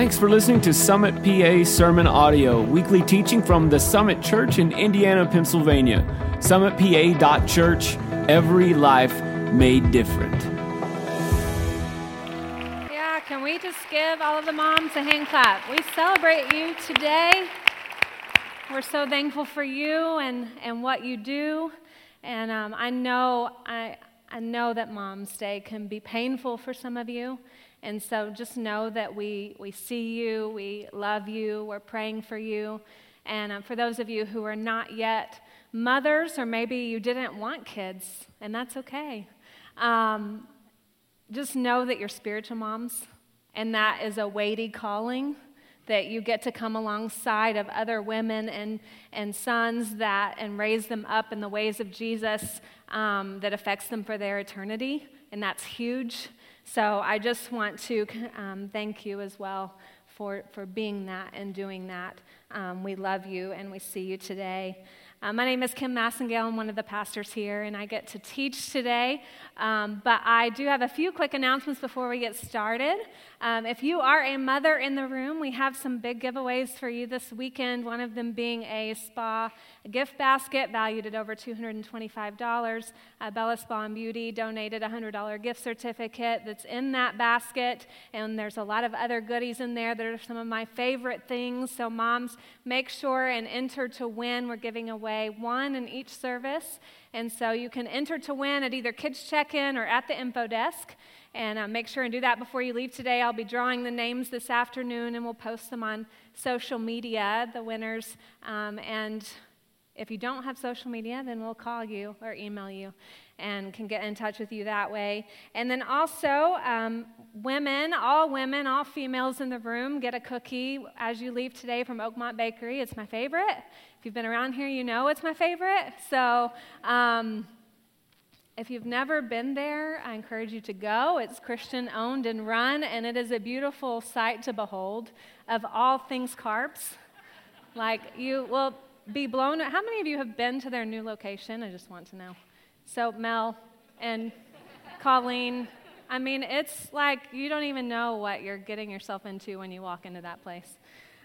Thanks for listening to Summit PA Sermon Audio, weekly teaching from the Summit Church in Indiana, Pennsylvania. SummitPA.church, every life made different. Yeah, can we just give all of the moms a hand clap? We celebrate you today. We're so thankful for you and, and what you do. And um, I know I, I know that Mom's Day can be painful for some of you. And so just know that we, we see you, we love you, we're praying for you. And um, for those of you who are not yet mothers, or maybe you didn't want kids, and that's okay, um, just know that you're spiritual moms, and that is a weighty calling that you get to come alongside of other women and, and sons that and raise them up in the ways of Jesus um, that affects them for their eternity, and that's huge. So I just want to um, thank you as well for, for being that and doing that. Um, we love you and we see you today. Uh, my name is Kim Massengale. I'm one of the pastors here, and I get to teach today. Um, but I do have a few quick announcements before we get started. Um, if you are a mother in the room, we have some big giveaways for you this weekend, one of them being a spa gift basket valued at over $225. Uh, Bella Spa and Beauty donated a $100 gift certificate that's in that basket, and there's a lot of other goodies in there that are some of my favorite things. So, moms, make sure and enter to win. We're giving away one in each service. And so you can enter to win at either Kids Check In or at the info desk. And uh, make sure and do that before you leave today. I'll be drawing the names this afternoon and we'll post them on social media, the winners. Um, and if you don't have social media, then we'll call you or email you and can get in touch with you that way. And then also, um, women, all women, all females in the room, get a cookie as you leave today from Oakmont Bakery. It's my favorite. If you've been around here, you know it's my favorite. So, um, if you've never been there, I encourage you to go. It's Christian owned and run, and it is a beautiful sight to behold of all things carps. like, you will be blown. How many of you have been to their new location? I just want to know. So, Mel and Colleen, I mean, it's like you don't even know what you're getting yourself into when you walk into that place.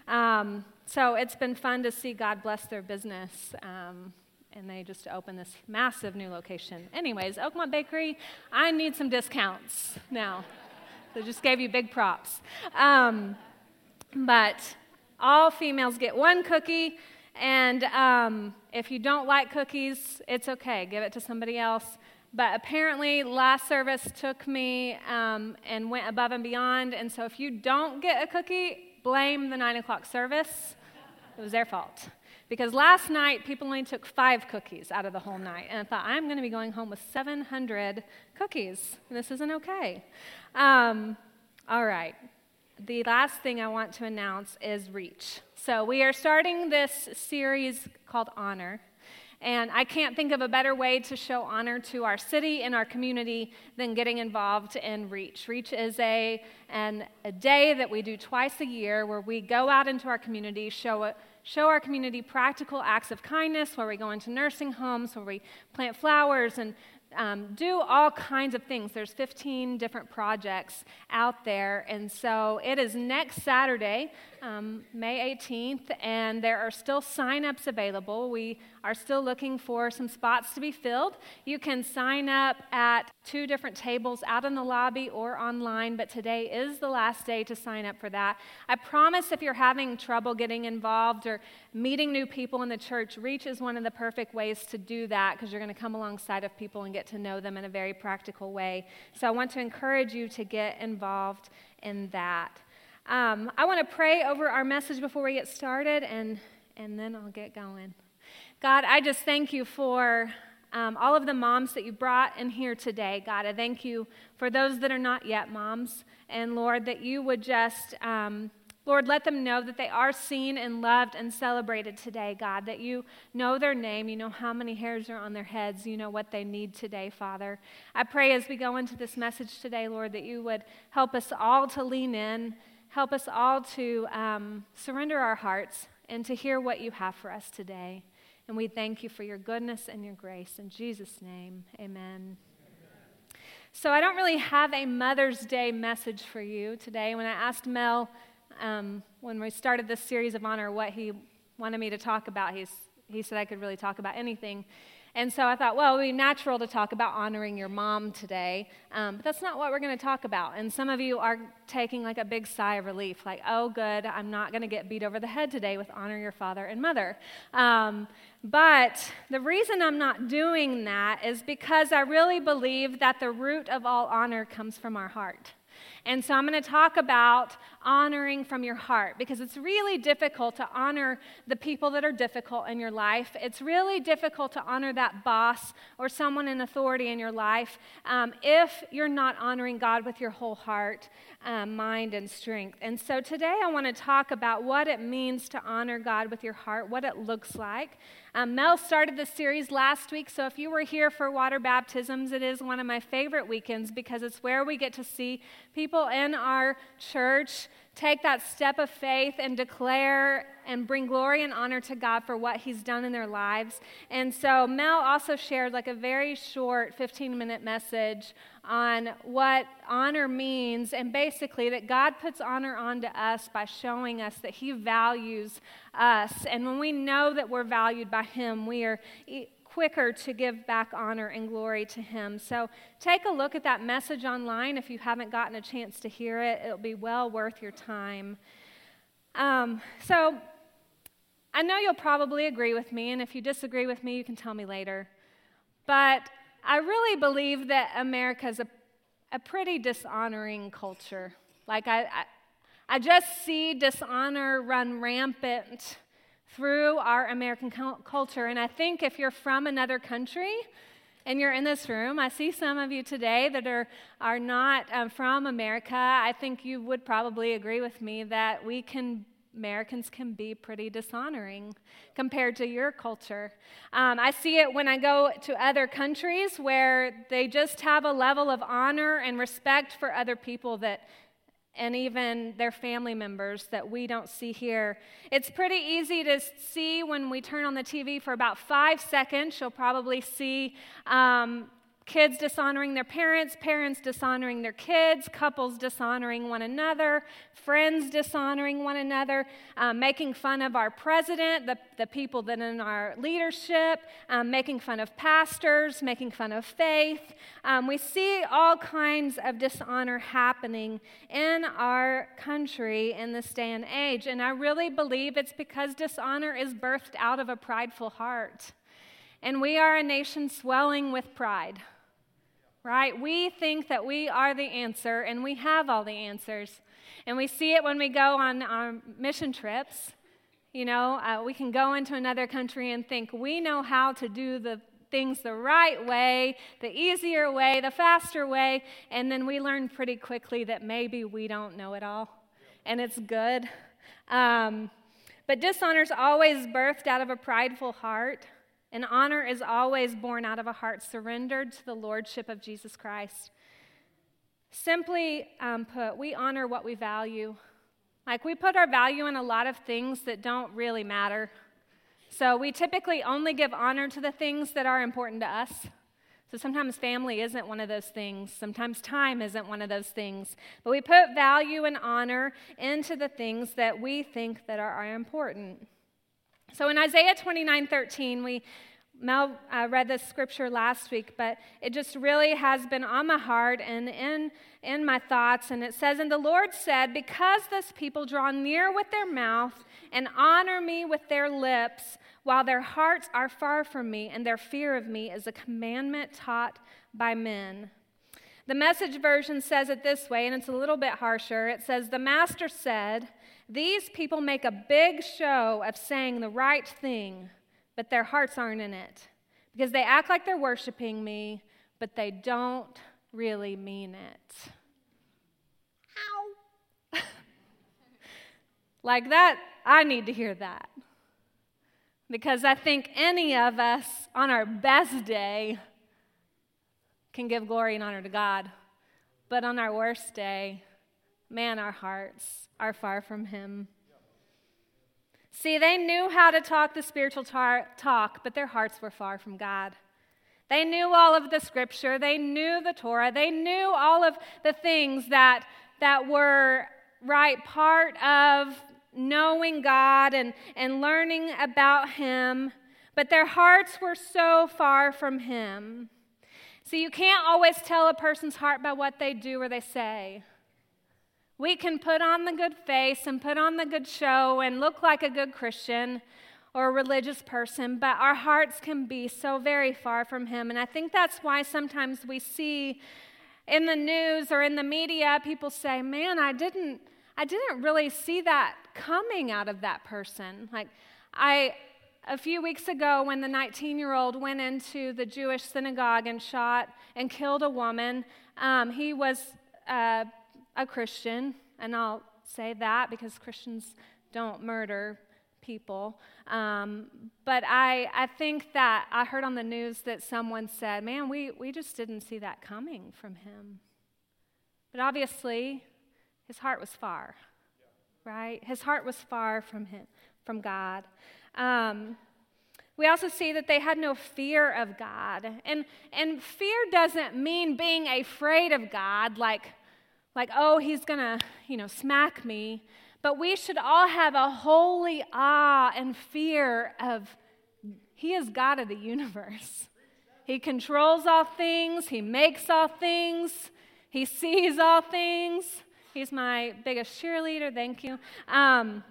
Um, so, it's been fun to see God bless their business. Um, and they just opened this massive new location. Anyways, Oakmont Bakery, I need some discounts now. So, just gave you big props. Um, but all females get one cookie. And um, if you don't like cookies, it's okay, give it to somebody else. But apparently, last service took me um, and went above and beyond. And so, if you don't get a cookie, blame the nine o'clock service. It was their fault. Because last night, people only took five cookies out of the whole night. And I thought, I'm going to be going home with 700 cookies. This isn't okay. Um, all right. The last thing I want to announce is Reach. So, we are starting this series called Honor. And I can't think of a better way to show honor to our city and our community than getting involved in Reach. Reach is a, an, a day that we do twice a year where we go out into our community, show, show our community practical acts of kindness, where we go into nursing homes, where we plant flowers and um, do all kinds of things. There's 15 different projects out there. And so it is next Saturday, um, May 18th, and there are still sign-ups available. We are still looking for some spots to be filled. You can sign up at two different tables out in the lobby or online, but today is the last day to sign up for that. I promise if you're having trouble getting involved or meeting new people in the church, Reach is one of the perfect ways to do that because you're going to come alongside of people and get to know them in a very practical way. So I want to encourage you to get involved in that. Um, I want to pray over our message before we get started, and, and then I'll get going. God, I just thank you for um, all of the moms that you brought in here today. God, I thank you for those that are not yet moms. And Lord, that you would just, um, Lord, let them know that they are seen and loved and celebrated today, God, that you know their name, you know how many hairs are on their heads, you know what they need today, Father. I pray as we go into this message today, Lord, that you would help us all to lean in Help us all to um, surrender our hearts and to hear what you have for us today. And we thank you for your goodness and your grace. In Jesus' name, amen. So, I don't really have a Mother's Day message for you today. When I asked Mel um, when we started this series of honor what he wanted me to talk about. He's, he said I could really talk about anything. And so I thought, well, it would be natural to talk about honoring your mom today, um, but that's not what we're going to talk about. And some of you are taking like a big sigh of relief, like, oh, good, I'm not going to get beat over the head today with honor your father and mother. Um, but the reason I'm not doing that is because I really believe that the root of all honor comes from our heart. And so I'm going to talk about honoring from your heart because it's really difficult to honor the people that are difficult in your life. It's really difficult to honor that boss or someone in authority in your life um, if you're not honoring God with your whole heart, um, mind, and strength. And so today I want to talk about what it means to honor God with your heart, what it looks like. Um, Mel started this series last week, so if you were here for water baptisms, it is one of my favorite weekends because it's where we get to see people in our church take that step of faith and declare and bring glory and honor to God for what He's done in their lives. And so Mel also shared like a very short 15 minute message on what honor means and basically that God puts honor onto us by showing us that He values us. And when we know that we're valued by Him, we are quicker to give back honor and glory to Him. So take a look at that message online if you haven't gotten a chance to hear it. It'll be well worth your time. Um, so I know you'll probably agree with me, and if you disagree with me, you can tell me later. But I really believe that America is a, a pretty dishonoring culture. Like, I, I, I just see dishonor run rampant through our American culture. And I think if you're from another country, and you're in this room, I see some of you today that are, are not um, from America. I think you would probably agree with me that we can, Americans can be pretty dishonoring compared to your culture. Um, I see it when I go to other countries where they just have a level of honor and respect for other people that and even their family members that we don't see here. It's pretty easy to see when we turn on the TV for about five seconds. You'll probably see um, kids dishonoring their parents, parents dishonoring their kids, couples dishonoring one another, friends dishonoring one another, um, making fun of our president, the, the people that are in our leadership, um, making fun of pastors, making fun of faith. Um, we see all kinds of dishonor happening in our country in this day and age. And I really believe it's because dishonor is birthed out of a prideful heart. And we are a nation swelling with pride right? We think that we are the answer and we have all the answers. And we see it when we go on our mission trips. You know, uh, we can go into another country and think we know how to do the things the right way, the easier way, the faster way, and then we learn pretty quickly that maybe we don't know it all. And it's good. Um, but dishonor is always birthed out of a prideful heart. And honor is always born out of a heart surrendered to the lordship of Jesus Christ. Simply um, put, we honor what we value. Like we put our value in a lot of things that don't really matter. So we typically only give honor to the things that are important to us. So sometimes family isn't one of those things. Sometimes time isn't one of those things. But we put value and honor into the things that we think that are, are important. So in Isaiah 29 13, we Mel uh, read this scripture last week, but it just really has been on my heart and in, in my thoughts. And it says, And the Lord said, Because this people draw near with their mouth and honor me with their lips, while their hearts are far from me, and their fear of me is a commandment taught by men. The message version says it this way, and it's a little bit harsher. It says, The master said, these people make a big show of saying the right thing, but their hearts aren't in it. Because they act like they're worshiping me, but they don't really mean it. Ow. like that, I need to hear that. Because I think any of us on our best day can give glory and honor to God. But on our worst day, man, our hearts are far from Him. See, they knew how to talk the spiritual tar- talk, but their hearts were far from God. They knew all of the scripture, they knew the Torah, they knew all of the things that, that were right, part of knowing God and, and learning about Him, but their hearts were so far from Him. See, you can't always tell a person's heart by what they do or they say. We can put on the good face and put on the good show and look like a good Christian or a religious person, but our hearts can be so very far from Him. And I think that's why sometimes we see in the news or in the media people say, Man, I didn't. I didn't really see that coming out of that person. Like, I, a few weeks ago, when the 19 year old went into the Jewish synagogue and shot and killed a woman, um, he was uh, a Christian, and I'll say that because Christians don't murder people. Um, but I, I think that I heard on the news that someone said, man, we, we just didn't see that coming from him. But obviously, his heart was far, right? His heart was far from him, from God. Um, we also see that they had no fear of God. And, and fear doesn't mean being afraid of God, like, like oh, he's going to, you know, smack me. But we should all have a holy awe and fear of He is God of the universe. He controls all things, He makes all things, He sees all things. He's my biggest cheerleader, thank you. Um,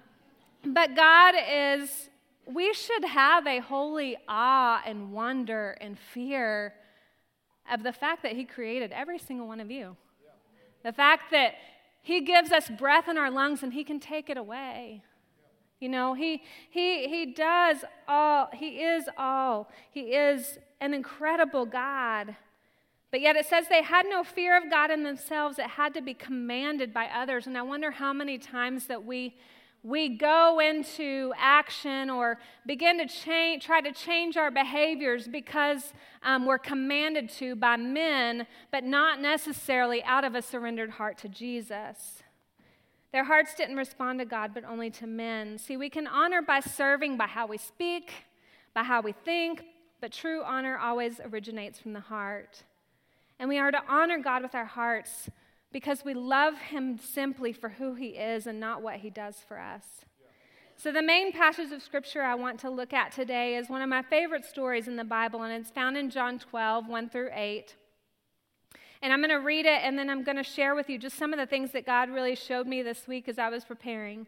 but God is we should have a holy awe and wonder and fear of the fact that He created every single one of you. The fact that He gives us breath in our lungs and He can take it away. You know, he, he, he does all, He is all. He is an incredible God. But yet it says they had no fear of God in themselves. It had to be commanded by others. And I wonder how many times that we we go into action or begin to change, try to change our behaviors because um, we're commanded to by men, but not necessarily out of a surrendered heart to Jesus. Their hearts didn't respond to God, but only to men. See, we can honor by serving, by how we speak, by how we think, but true honor always originates from the heart. And we are to honor God with our hearts because we love him simply for who he is and not what he does for us. So, the main passage of scripture I want to look at today is one of my favorite stories in the Bible, and it's found in John 12, 1 through 8. And I'm going to read it, and then I'm going to share with you just some of the things that God really showed me this week as I was preparing.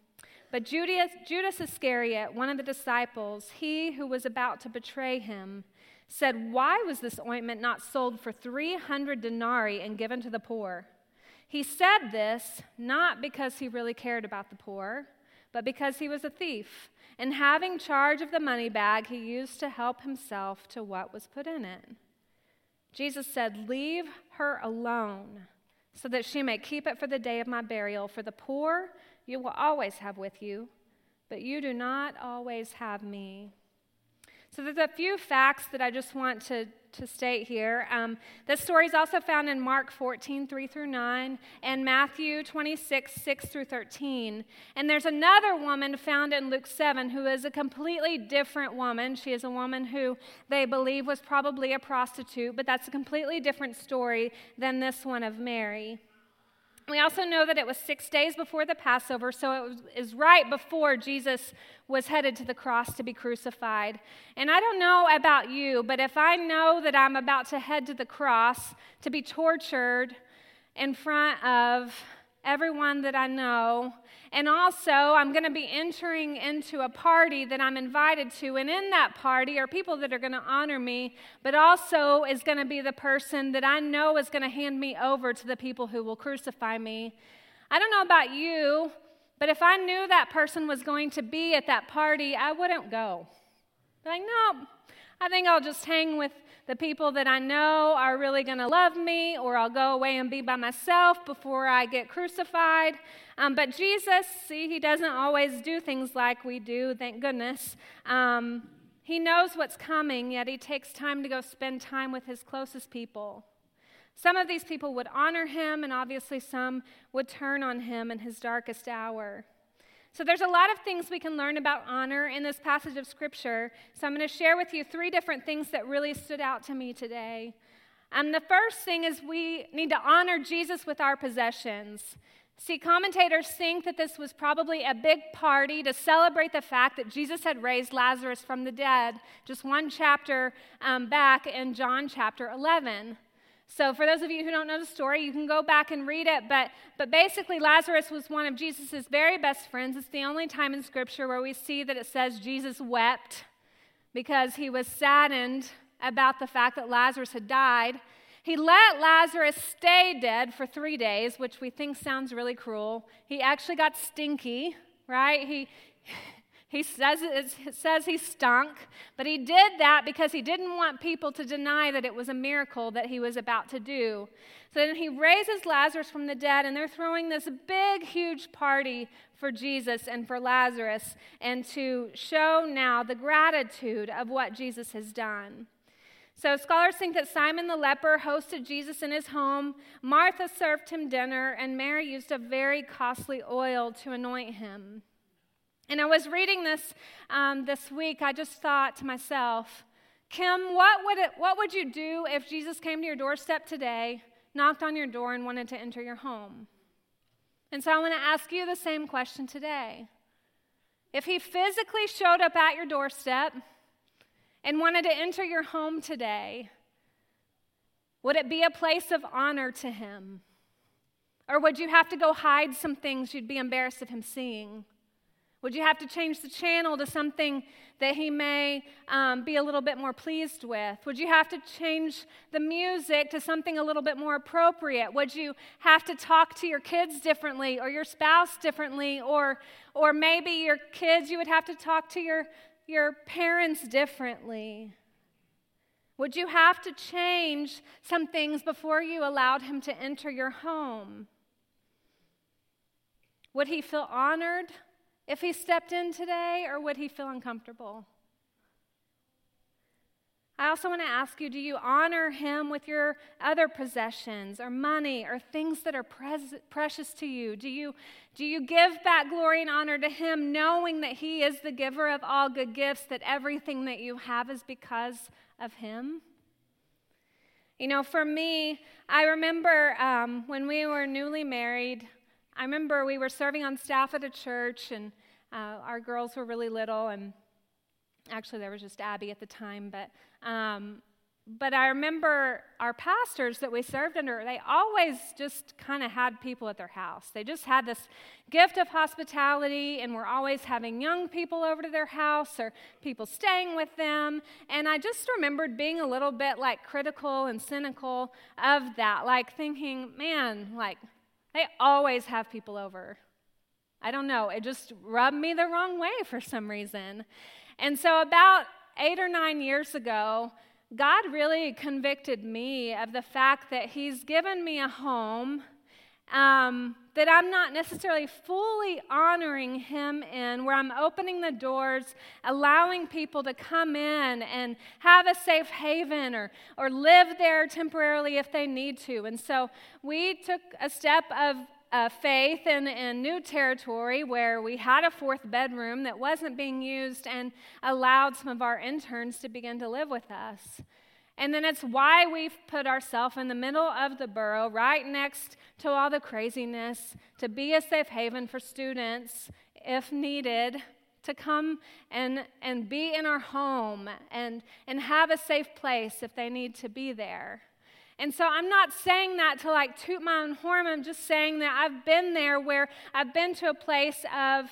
But Judas, Judas Iscariot, one of the disciples, he who was about to betray him, said, Why was this ointment not sold for 300 denarii and given to the poor? He said this not because he really cared about the poor, but because he was a thief. And having charge of the money bag, he used to help himself to what was put in it. Jesus said, Leave her alone, so that she may keep it for the day of my burial. For the poor you will always have with you, but you do not always have me. So there's a few facts that I just want to, to state here. Um, this story is also found in Mark 14, 3 through 9, and Matthew 26, 6 through 13. And there's another woman found in Luke 7 who is a completely different woman. She is a woman who they believe was probably a prostitute, but that's a completely different story than this one of Mary. We also know that it was six days before the Passover, so it is right before Jesus was headed to the cross to be crucified. And I don't know about you, but if I know that I'm about to head to the cross to be tortured in front of everyone that I know. And also, I'm going to be entering into a party that I'm invited to. And in that party are people that are going to honor me, but also is going to be the person that I know is going to hand me over to the people who will crucify me. I don't know about you, but if I knew that person was going to be at that party, I wouldn't go. Like, no, I think I'll just hang with the people that I know are really going to love me, or I'll go away and be by myself before I get crucified. Um, but Jesus, see, he doesn't always do things like we do, thank goodness. Um, he knows what's coming, yet he takes time to go spend time with his closest people. Some of these people would honor him, and obviously some would turn on him in his darkest hour. So, there's a lot of things we can learn about honor in this passage of Scripture. So, I'm going to share with you three different things that really stood out to me today. Um, the first thing is we need to honor Jesus with our possessions. See, commentators think that this was probably a big party to celebrate the fact that Jesus had raised Lazarus from the dead, just one chapter um, back in John chapter 11. So, for those of you who don't know the story, you can go back and read it. But, but basically, Lazarus was one of Jesus' very best friends. It's the only time in Scripture where we see that it says Jesus wept because he was saddened about the fact that Lazarus had died. He let Lazarus stay dead for three days, which we think sounds really cruel. He actually got stinky, right? He, he says, it says he stunk, but he did that because he didn't want people to deny that it was a miracle that he was about to do. So then he raises Lazarus from the dead, and they're throwing this big, huge party for Jesus and for Lazarus, and to show now the gratitude of what Jesus has done. So, scholars think that Simon the leper hosted Jesus in his home, Martha served him dinner, and Mary used a very costly oil to anoint him. And I was reading this um, this week. I just thought to myself, Kim, what would, it, what would you do if Jesus came to your doorstep today, knocked on your door, and wanted to enter your home? And so I want to ask you the same question today. If he physically showed up at your doorstep and wanted to enter your home today, would it be a place of honor to him? Or would you have to go hide some things you'd be embarrassed of him seeing? Would you have to change the channel to something that he may um, be a little bit more pleased with? Would you have to change the music to something a little bit more appropriate? Would you have to talk to your kids differently or your spouse differently? Or, or maybe your kids, you would have to talk to your, your parents differently? Would you have to change some things before you allowed him to enter your home? Would he feel honored? If he stepped in today, or would he feel uncomfortable? I also want to ask you do you honor him with your other possessions or money or things that are pres- precious to you? Do you, do you give back glory and honor to him knowing that he is the giver of all good gifts, that everything that you have is because of him? You know, for me, I remember um, when we were newly married, I remember we were serving on staff at a church, and uh, our girls were really little, and actually there was just Abby at the time, but. Um, but I remember our pastors that we served under, they always just kind of had people at their house. They just had this gift of hospitality and were always having young people over to their house or people staying with them. And I just remembered being a little bit like critical and cynical of that, like thinking, man, like they always have people over. I don't know. It just rubbed me the wrong way for some reason. And so, about eight or nine years ago, God really convicted me of the fact that He's given me a home um, that I'm not necessarily fully honoring Him in, where I'm opening the doors, allowing people to come in and have a safe haven or, or live there temporarily if they need to. And so we took a step of uh, faith in, in new territory where we had a fourth bedroom that wasn't being used and allowed some of our interns to begin to live with us. And then it's why we've put ourselves in the middle of the borough, right next to all the craziness, to be a safe haven for students if needed, to come and, and be in our home and, and have a safe place if they need to be there. And so I'm not saying that to like toot my own horn. I'm just saying that I've been there where I've been to a place of,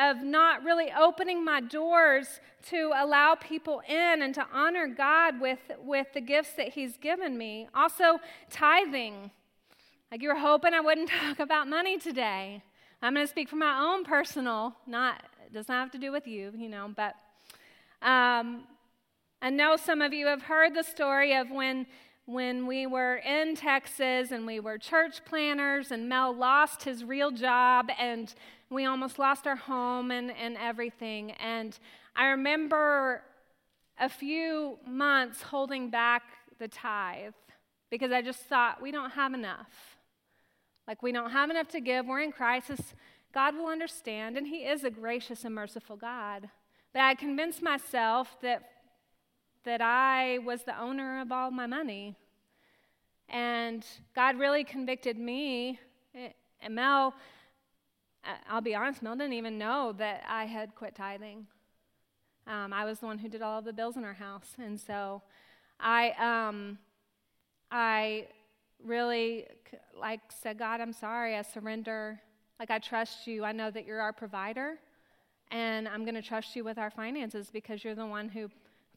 of not really opening my doors to allow people in and to honor God with, with the gifts that He's given me. Also, tithing. Like you were hoping I wouldn't talk about money today. I'm going to speak from my own personal, not, it does not have to do with you, you know, but um, I know some of you have heard the story of when, when we were in Texas and we were church planners, and Mel lost his real job, and we almost lost our home and, and everything. And I remember a few months holding back the tithe because I just thought, we don't have enough. Like, we don't have enough to give. We're in crisis. God will understand, and He is a gracious and merciful God. But I convinced myself that that I was the owner of all my money. And God really convicted me. And Mel, I'll be honest, Mel didn't even know that I had quit tithing. Um, I was the one who did all of the bills in our house. And so I, um, I really like said, God, I'm sorry. I surrender. Like I trust you. I know that you're our provider. And I'm going to trust you with our finances because you're the one who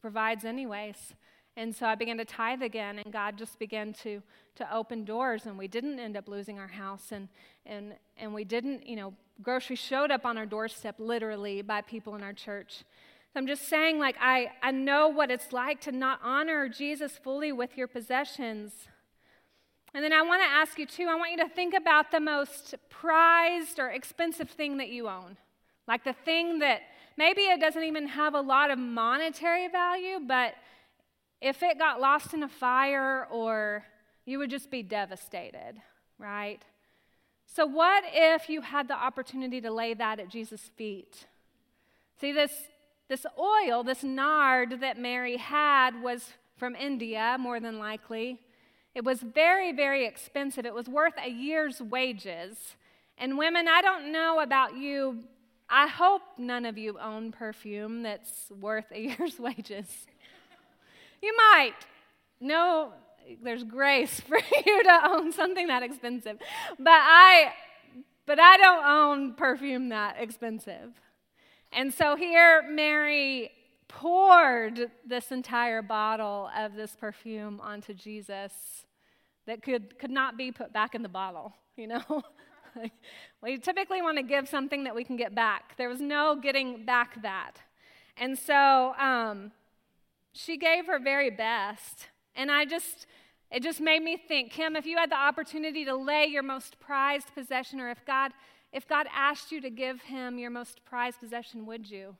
provides, anyways. And so I began to tithe again, and God just began to, to open doors, and we didn't end up losing our house, and, and, and we didn't, you know, groceries showed up on our doorstep literally by people in our church. So I'm just saying, like, I, I know what it's like to not honor Jesus fully with your possessions. And then I want to ask you, too, I want you to think about the most prized or expensive thing that you own, like the thing that maybe it doesn't even have a lot of monetary value, but if it got lost in a fire or you would just be devastated, right? So, what if you had the opportunity to lay that at Jesus' feet? See, this, this oil, this nard that Mary had was from India, more than likely. It was very, very expensive. It was worth a year's wages. And women, I don't know about you, I hope none of you own perfume that's worth a year's wages. You might. No, there's grace for you to own something that expensive. But I but I don't own perfume that expensive. And so here Mary poured this entire bottle of this perfume onto Jesus that could, could not be put back in the bottle, you know? we typically want to give something that we can get back. There was no getting back that. And so um, she gave her very best. And I just, it just made me think, Kim, if you had the opportunity to lay your most prized possession, or if God, if God asked you to give him your most prized possession, would you?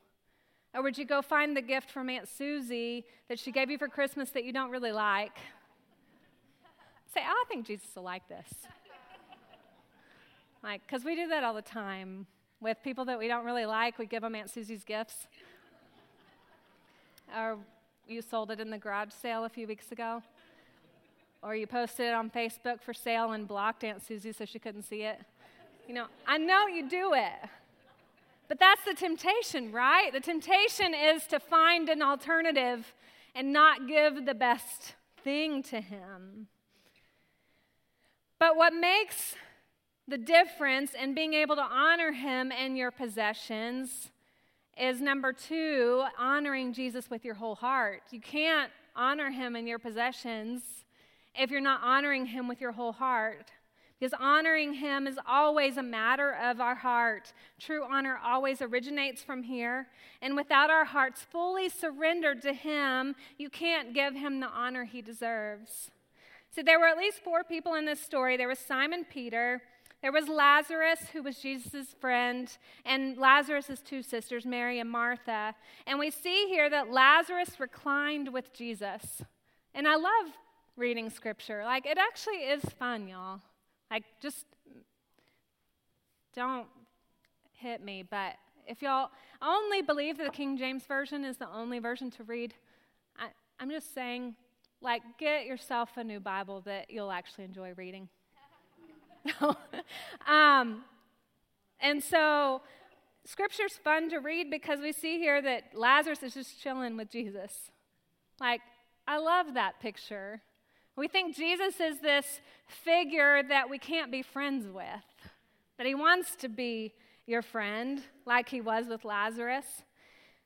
Or would you go find the gift from Aunt Susie that she gave you for Christmas that you don't really like? Say, oh, I think Jesus will like this. Like, because we do that all the time with people that we don't really like. We give them Aunt Susie's gifts. or you sold it in the garage sale a few weeks ago. Or you posted it on Facebook for sale and blocked Aunt Susie so she couldn't see it. You know, I know you do it. But that's the temptation, right? The temptation is to find an alternative and not give the best thing to Him. But what makes the difference in being able to honor him and your possessions is number two, honoring Jesus with your whole heart. You can't honor him in your possessions if you're not honoring him with your whole heart. Because honoring him is always a matter of our heart. True honor always originates from here. And without our hearts fully surrendered to him, you can't give him the honor he deserves. So there were at least four people in this story. There was Simon Peter, there was Lazarus, who was Jesus' friend, and Lazarus' two sisters, Mary and Martha. And we see here that Lazarus reclined with Jesus. And I love reading scripture. Like, it actually is fun, y'all. Like, just don't hit me, but if y'all only believe that the King James Version is the only version to read, I, I'm just saying, like, get yourself a new Bible that you'll actually enjoy reading. um, and so scripture's fun to read because we see here that Lazarus is just chilling with Jesus. Like, I love that picture. We think Jesus is this figure that we can't be friends with, but he wants to be your friend, like he was with Lazarus.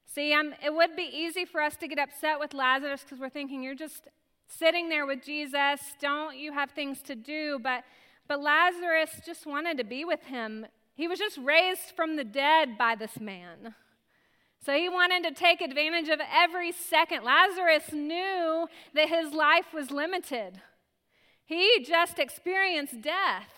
See, um, it would be easy for us to get upset with Lazarus because we're thinking, you're just sitting there with Jesus. Don't you have things to do? But but Lazarus just wanted to be with him. He was just raised from the dead by this man. So he wanted to take advantage of every second. Lazarus knew that his life was limited. He just experienced death.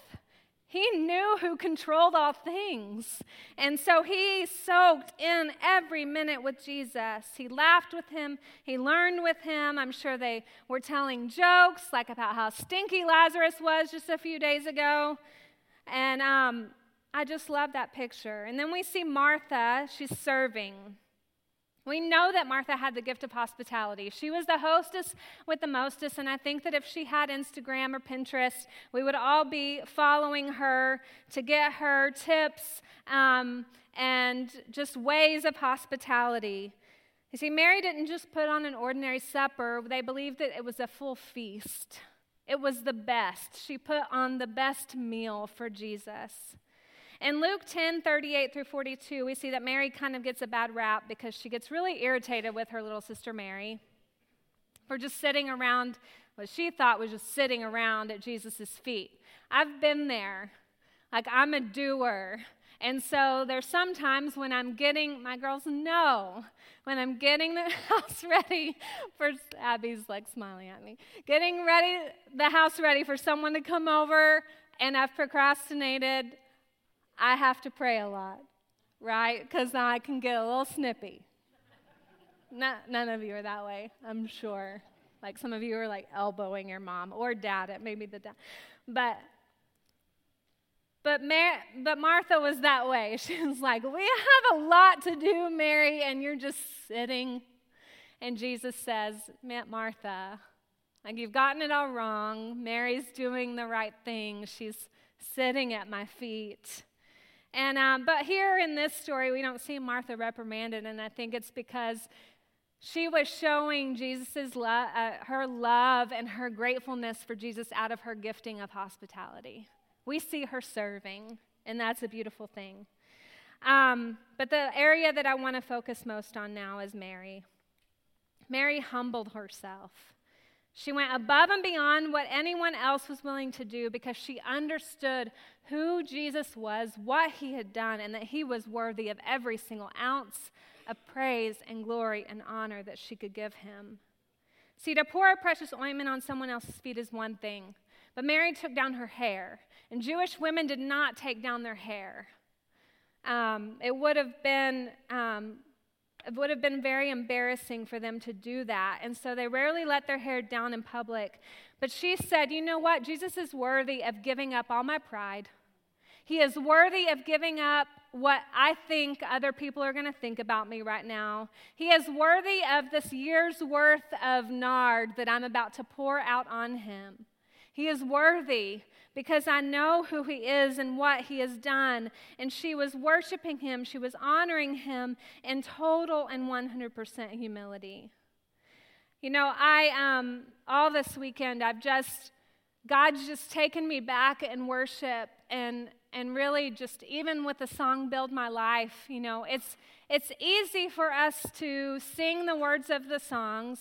He knew who controlled all things. And so he soaked in every minute with Jesus. He laughed with him, he learned with him. I'm sure they were telling jokes, like about how stinky Lazarus was just a few days ago. And um, I just love that picture. And then we see Martha, she's serving. We know that Martha had the gift of hospitality. She was the hostess with the mostest, and I think that if she had Instagram or Pinterest, we would all be following her to get her tips um, and just ways of hospitality. You see, Mary didn't just put on an ordinary supper, they believed that it was a full feast. It was the best. She put on the best meal for Jesus. In Luke 10 38 through 42, we see that Mary kind of gets a bad rap because she gets really irritated with her little sister Mary for just sitting around what she thought was just sitting around at Jesus' feet. I've been there. Like, I'm a doer. And so there's sometimes when I'm getting, my girls know, when I'm getting the house ready for, Abby's like smiling at me, getting ready, the house ready for someone to come over, and I've procrastinated I have to pray a lot, right? Because I can get a little snippy. Not, none of you are that way, I'm sure. Like some of you are like elbowing your mom or dad, it maybe the dad. But but, Mar- but Martha was that way. She was like, We have a lot to do, Mary, and you're just sitting. And Jesus says, Martha, like you've gotten it all wrong. Mary's doing the right thing. She's sitting at my feet. And um, but here in this story, we don't see Martha reprimanded, and I think it's because she was showing Jesus's uh, her love and her gratefulness for Jesus out of her gifting of hospitality. We see her serving, and that's a beautiful thing. Um, but the area that I want to focus most on now is Mary. Mary humbled herself. She went above and beyond what anyone else was willing to do because she understood who Jesus was, what he had done, and that he was worthy of every single ounce of praise and glory and honor that she could give him. See, to pour a precious ointment on someone else's feet is one thing, but Mary took down her hair, and Jewish women did not take down their hair. Um, it would have been um, it would have been very embarrassing for them to do that. And so they rarely let their hair down in public. But she said, You know what? Jesus is worthy of giving up all my pride. He is worthy of giving up what I think other people are going to think about me right now. He is worthy of this year's worth of nard that I'm about to pour out on him. He is worthy because I know who he is and what he has done. And she was worshiping him, she was honoring him in total and 100% humility. You know, I, um, all this weekend, I've just, God's just taken me back in worship and, and really just, even with the song Build My Life, you know, it's, it's easy for us to sing the words of the songs.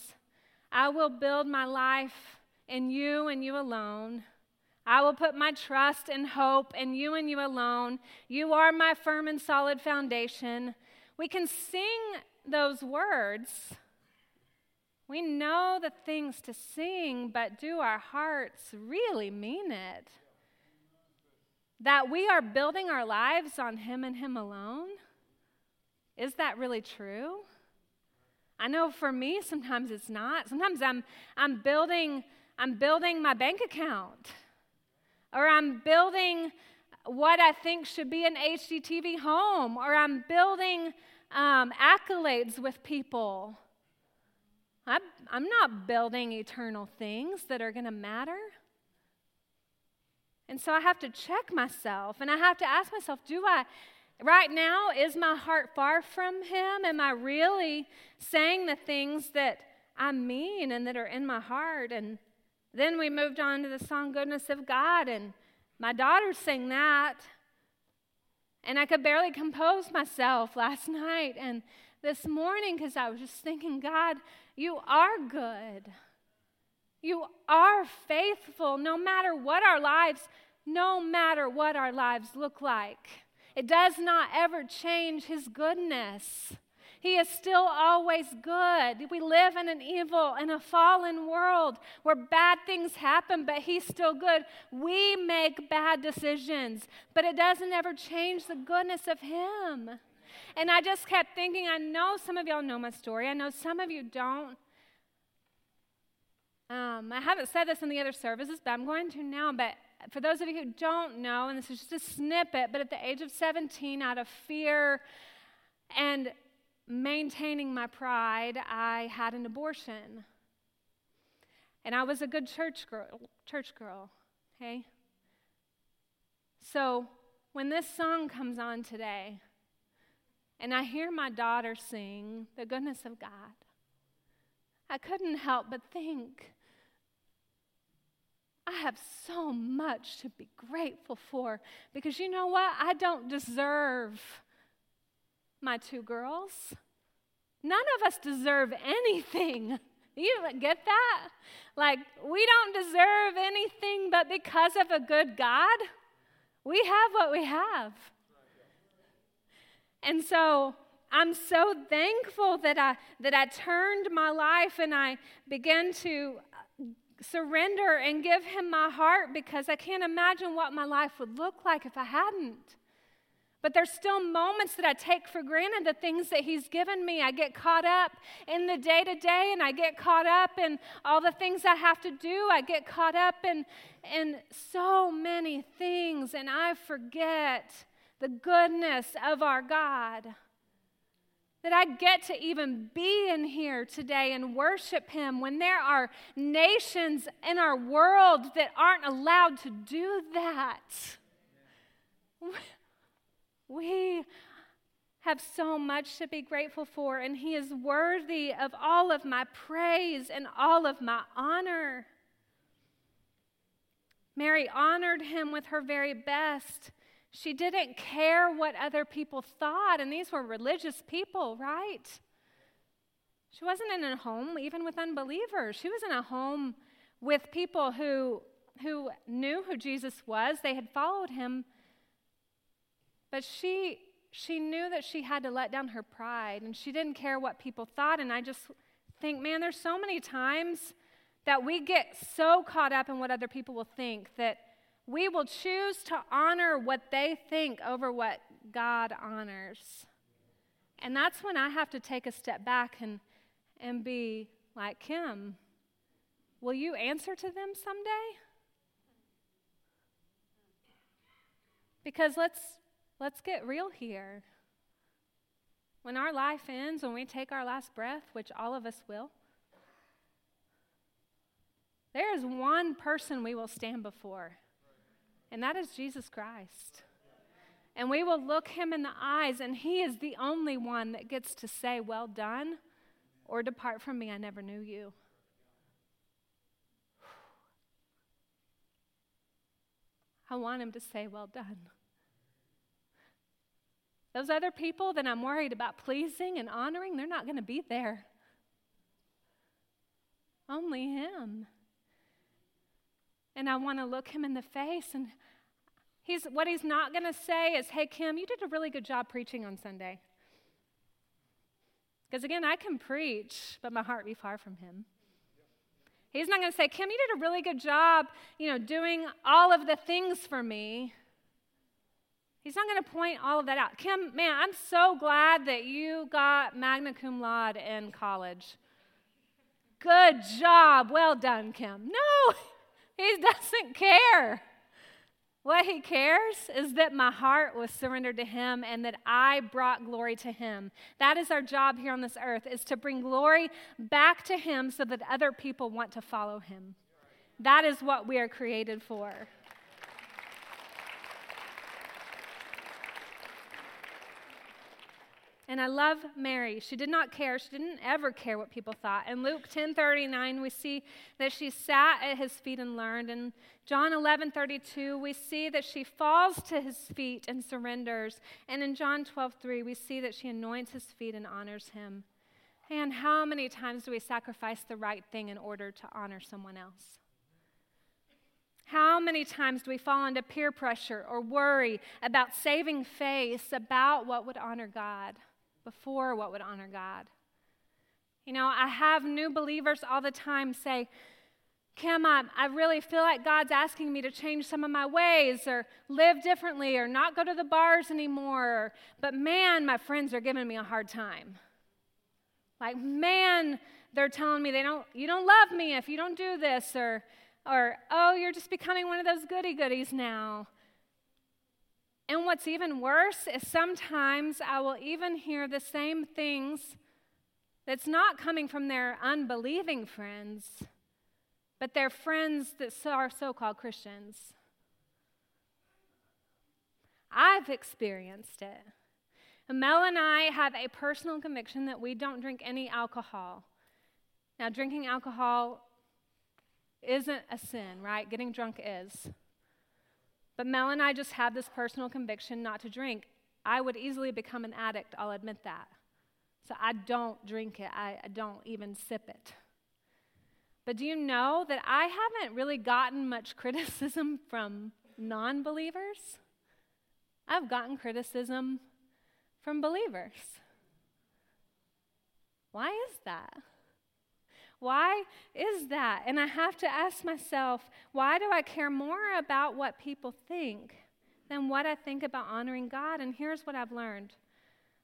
I will build my life in you and you alone. I will put my trust and hope in you and you alone. You are my firm and solid foundation. We can sing those words. We know the things to sing, but do our hearts really mean it? That we are building our lives on Him and Him alone? Is that really true? I know for me, sometimes it's not. Sometimes I'm, I'm, building, I'm building my bank account or I'm building what I think should be an HGTV home, or I'm building um, accolades with people. I'm, I'm not building eternal things that are going to matter. And so I have to check myself and I have to ask myself do I, right now, is my heart far from Him? Am I really saying the things that I mean and that are in my heart? And then we moved on to the song Goodness of God, and my daughter sang that. And I could barely compose myself last night and this morning because I was just thinking, God, you are good. You are faithful no matter what our lives, no matter what our lives look like. It does not ever change His goodness. He is still always good. We live in an evil and a fallen world where bad things happen, but He's still good. We make bad decisions, but it doesn't ever change the goodness of Him. And I just kept thinking, I know some of y'all know my story, I know some of you don't. Um, I haven't said this in the other services, but I'm going to now. But for those of you who don't know, and this is just a snippet, but at the age of 17, out of fear and maintaining my pride, I had an abortion. And I was a good church girl, church girl, okay? So when this song comes on today, and I hear my daughter sing the goodness of God, I couldn't help but think I have so much to be grateful for because you know what? I don't deserve my two girls. None of us deserve anything. You get that? Like, we don't deserve anything, but because of a good God, we have what we have. And so I'm so thankful that I, that I turned my life and I began to surrender and give Him my heart because I can't imagine what my life would look like if I hadn't. But there's still moments that I take for granted the things that He's given me. I get caught up in the day to day and I get caught up in all the things I have to do. I get caught up in, in so many things and I forget the goodness of our God that I get to even be in here today and worship Him when there are nations in our world that aren't allowed to do that. We have so much to be grateful for, and He is worthy of all of my praise and all of my honor. Mary honored Him with her very best. She didn't care what other people thought, and these were religious people, right? She wasn't in a home even with unbelievers. She was in a home with people who, who knew who Jesus was, they had followed him. But she, she knew that she had to let down her pride, and she didn't care what people thought. And I just think, man, there's so many times that we get so caught up in what other people will think that we will choose to honor what they think over what God honors. And that's when I have to take a step back and, and be like Kim. Will you answer to them someday? Because let's, let's get real here. When our life ends, when we take our last breath, which all of us will, there is one person we will stand before and that is Jesus Christ. And we will look him in the eyes, and he is the only one that gets to say, Well done, or depart from me, I never knew you. I want him to say, Well done. Those other people that I'm worried about pleasing and honoring, they're not going to be there. Only him. And I want to look him in the face and he's what he's not going to say is, "Hey Kim, you did a really good job preaching on Sunday." Because again, I can preach, but my heart be far from him. He's not going to say, "Kim, you did a really good job, you know, doing all of the things for me." He's not going to point all of that out. Kim, man, I'm so glad that you got magna cum laude in college. Good job. Well done, Kim. No, he doesn't care. What he cares is that my heart was surrendered to him and that I brought glory to him. That is our job here on this earth is to bring glory back to him so that other people want to follow him. That is what we are created for. And I love Mary. She did not care. She didn't ever care what people thought. In Luke 10:39, we see that she sat at his feet and learned. In John 11:32, we see that she falls to his feet and surrenders. And in John 12:3, we see that she anoints his feet and honors him. And how many times do we sacrifice the right thing in order to honor someone else? How many times do we fall into peer pressure or worry about saving face, about what would honor God? Before what would honor God. You know, I have new believers all the time say, Kim, I, I really feel like God's asking me to change some of my ways or live differently or not go to the bars anymore. But man, my friends are giving me a hard time. Like, man, they're telling me they don't, you don't love me if you don't do this, or, or oh, you're just becoming one of those goody goodies now. And what's even worse is sometimes I will even hear the same things that's not coming from their unbelieving friends, but their friends that are so called Christians. I've experienced it. Mel and I have a personal conviction that we don't drink any alcohol. Now, drinking alcohol isn't a sin, right? Getting drunk is. But Mel and I just had this personal conviction not to drink. I would easily become an addict, I'll admit that. So I don't drink it, I, I don't even sip it. But do you know that I haven't really gotten much criticism from non believers? I've gotten criticism from believers. Why is that? Why is that? And I have to ask myself, why do I care more about what people think than what I think about honoring God? And here's what I've learned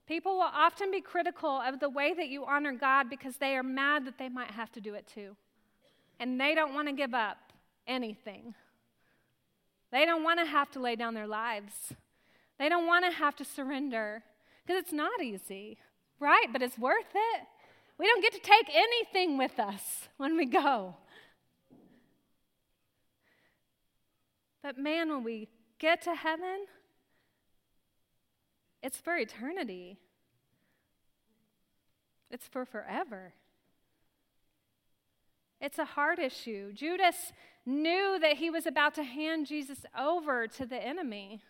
people will often be critical of the way that you honor God because they are mad that they might have to do it too. And they don't want to give up anything. They don't want to have to lay down their lives. They don't want to have to surrender because it's not easy, right? But it's worth it. We don't get to take anything with us when we go. But man, when we get to heaven, it's for eternity, it's for forever. It's a heart issue. Judas knew that he was about to hand Jesus over to the enemy.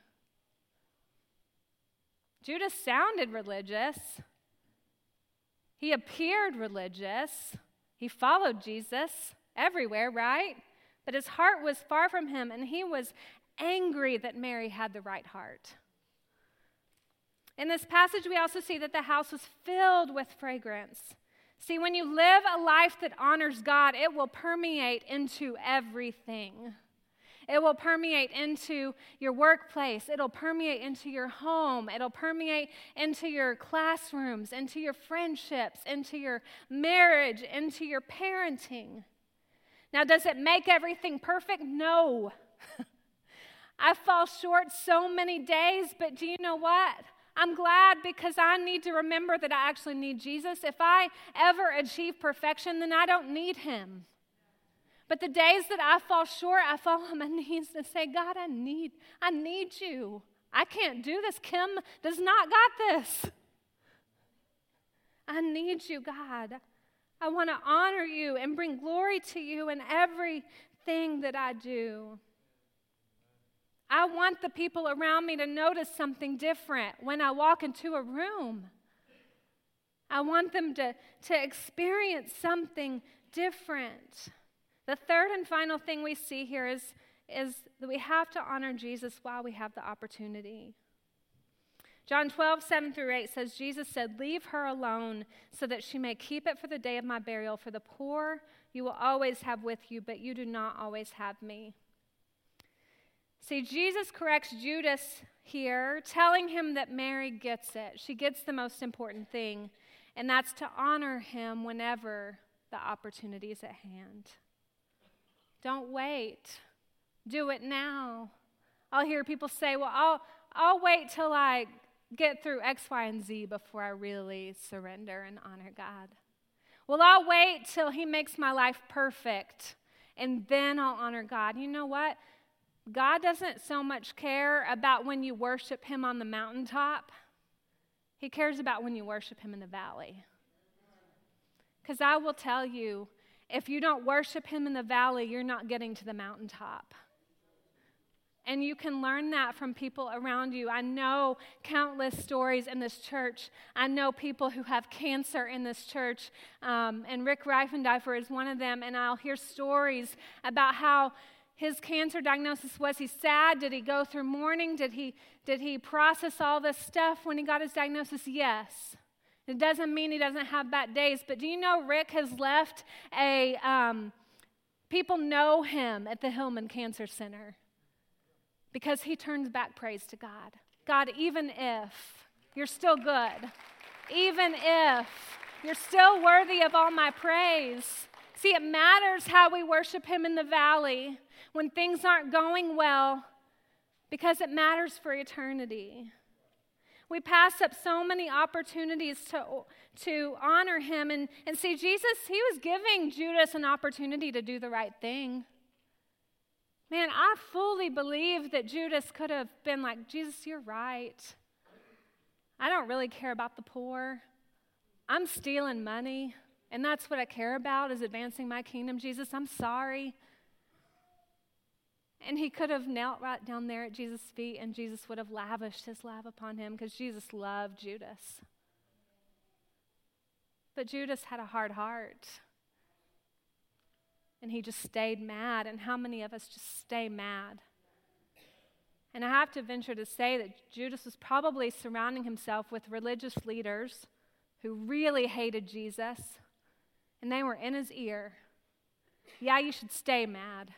Judas sounded religious. He appeared religious. He followed Jesus everywhere, right? But his heart was far from him, and he was angry that Mary had the right heart. In this passage, we also see that the house was filled with fragrance. See, when you live a life that honors God, it will permeate into everything. It will permeate into your workplace. It'll permeate into your home. It'll permeate into your classrooms, into your friendships, into your marriage, into your parenting. Now, does it make everything perfect? No. I fall short so many days, but do you know what? I'm glad because I need to remember that I actually need Jesus. If I ever achieve perfection, then I don't need him. But the days that I fall short, I fall on my knees and say, God, I need, I need you. I can't do this. Kim does not got this. I need you, God. I want to honor you and bring glory to you in everything that I do. I want the people around me to notice something different when I walk into a room. I want them to, to experience something different. The third and final thing we see here is, is that we have to honor Jesus while we have the opportunity. John 12, 7 through 8 says, Jesus said, Leave her alone so that she may keep it for the day of my burial. For the poor you will always have with you, but you do not always have me. See, Jesus corrects Judas here, telling him that Mary gets it. She gets the most important thing, and that's to honor him whenever the opportunity is at hand. Don't wait. Do it now. I'll hear people say, well, I'll, I'll wait till I get through X, Y, and Z before I really surrender and honor God. Well, I'll wait till He makes my life perfect and then I'll honor God. You know what? God doesn't so much care about when you worship Him on the mountaintop, He cares about when you worship Him in the valley. Because I will tell you, if you don't worship Him in the valley, you're not getting to the mountaintop. And you can learn that from people around you. I know countless stories in this church. I know people who have cancer in this church, um, and Rick Reifendeifer is one of them. And I'll hear stories about how his cancer diagnosis was he sad did he go through mourning did he did he process all this stuff when he got his diagnosis yes It doesn't mean he doesn't have bad days, but do you know Rick has left a, um, people know him at the Hillman Cancer Center because he turns back praise to God. God, even if you're still good, even if you're still worthy of all my praise. See, it matters how we worship him in the valley when things aren't going well because it matters for eternity. We pass up so many opportunities to, to honor him. And, and see, Jesus, he was giving Judas an opportunity to do the right thing. Man, I fully believe that Judas could have been like, Jesus, you're right. I don't really care about the poor. I'm stealing money, and that's what I care about is advancing my kingdom. Jesus, I'm sorry. And he could have knelt right down there at Jesus' feet, and Jesus would have lavished his love upon him because Jesus loved Judas. But Judas had a hard heart. And he just stayed mad. And how many of us just stay mad? And I have to venture to say that Judas was probably surrounding himself with religious leaders who really hated Jesus, and they were in his ear. Yeah, you should stay mad.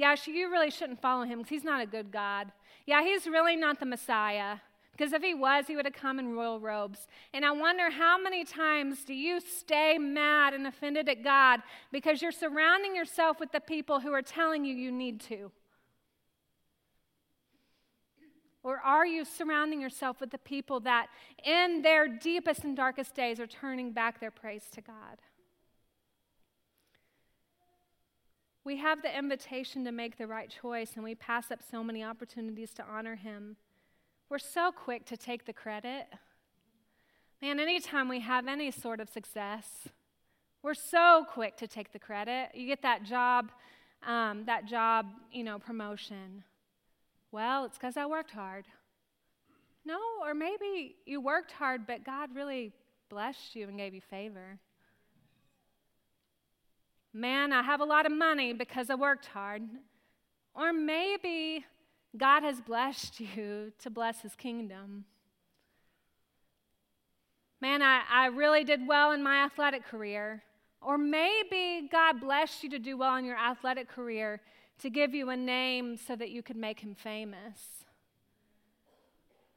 Yeah, you really shouldn't follow him because he's not a good God. Yeah, he's really not the Messiah. Because if he was, he would have come in royal robes. And I wonder how many times do you stay mad and offended at God because you're surrounding yourself with the people who are telling you you need to? Or are you surrounding yourself with the people that, in their deepest and darkest days, are turning back their praise to God? We have the invitation to make the right choice, and we pass up so many opportunities to honor Him. We're so quick to take the credit. Man, anytime we have any sort of success, we're so quick to take the credit. You get that job, um, that job, you know, promotion. Well, it's because I worked hard. No, or maybe you worked hard, but God really blessed you and gave you favor. Man, I have a lot of money because I worked hard. Or maybe God has blessed you to bless his kingdom. Man, I, I really did well in my athletic career. Or maybe God blessed you to do well in your athletic career to give you a name so that you could make him famous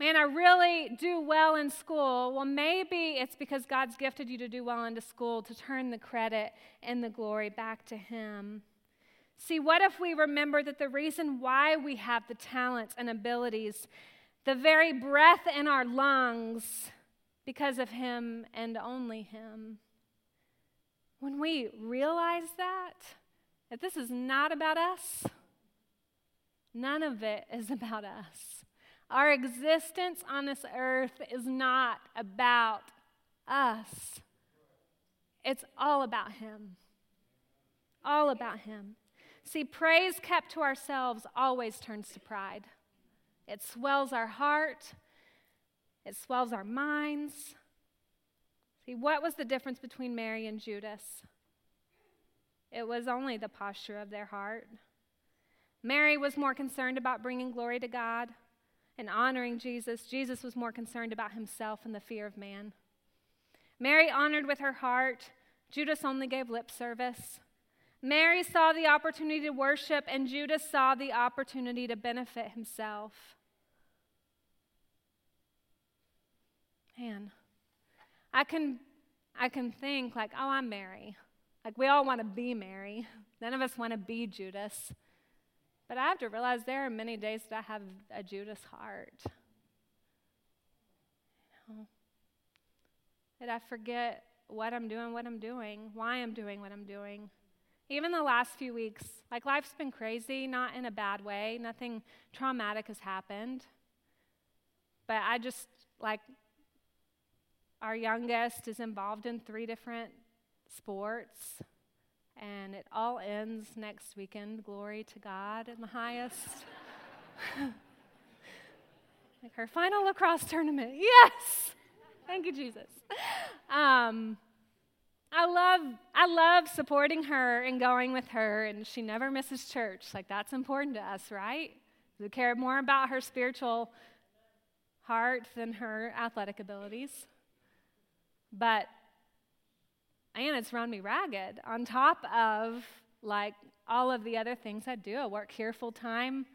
man, I really do well in school. Well, maybe it's because God's gifted you to do well into school to turn the credit and the glory back to Him. See, what if we remember that the reason why we have the talents and abilities, the very breath in our lungs, because of Him and only Him? When we realize that, that this is not about us, none of it is about us. Our existence on this earth is not about us, it's all about Him. All about Him. See, praise kept to ourselves always turns to pride. It swells our heart, it swells our minds. See, what was the difference between Mary and Judas? It was only the posture of their heart. Mary was more concerned about bringing glory to God and honoring Jesus, Jesus was more concerned about himself and the fear of man. Mary honored with her heart, Judas only gave lip service. Mary saw the opportunity to worship, and Judas saw the opportunity to benefit himself. Man, I can, I can think like, oh, I'm Mary. Like we all want to be Mary. None of us want to be Judas. But I have to realize there are many days that I have a Judas heart. You know, that I forget what I'm doing, what I'm doing, why I'm doing what I'm doing. Even the last few weeks, like life's been crazy, not in a bad way, nothing traumatic has happened. But I just, like, our youngest is involved in three different sports and it all ends next weekend. Glory to God in the highest. like her final lacrosse tournament. Yes! Thank you, Jesus. Um, I love I love supporting her and going with her, and she never misses church. Like that's important to us, right? We care more about her spiritual heart than her athletic abilities. But, and it's run me ragged on top of like all of the other things I do. I work here full time.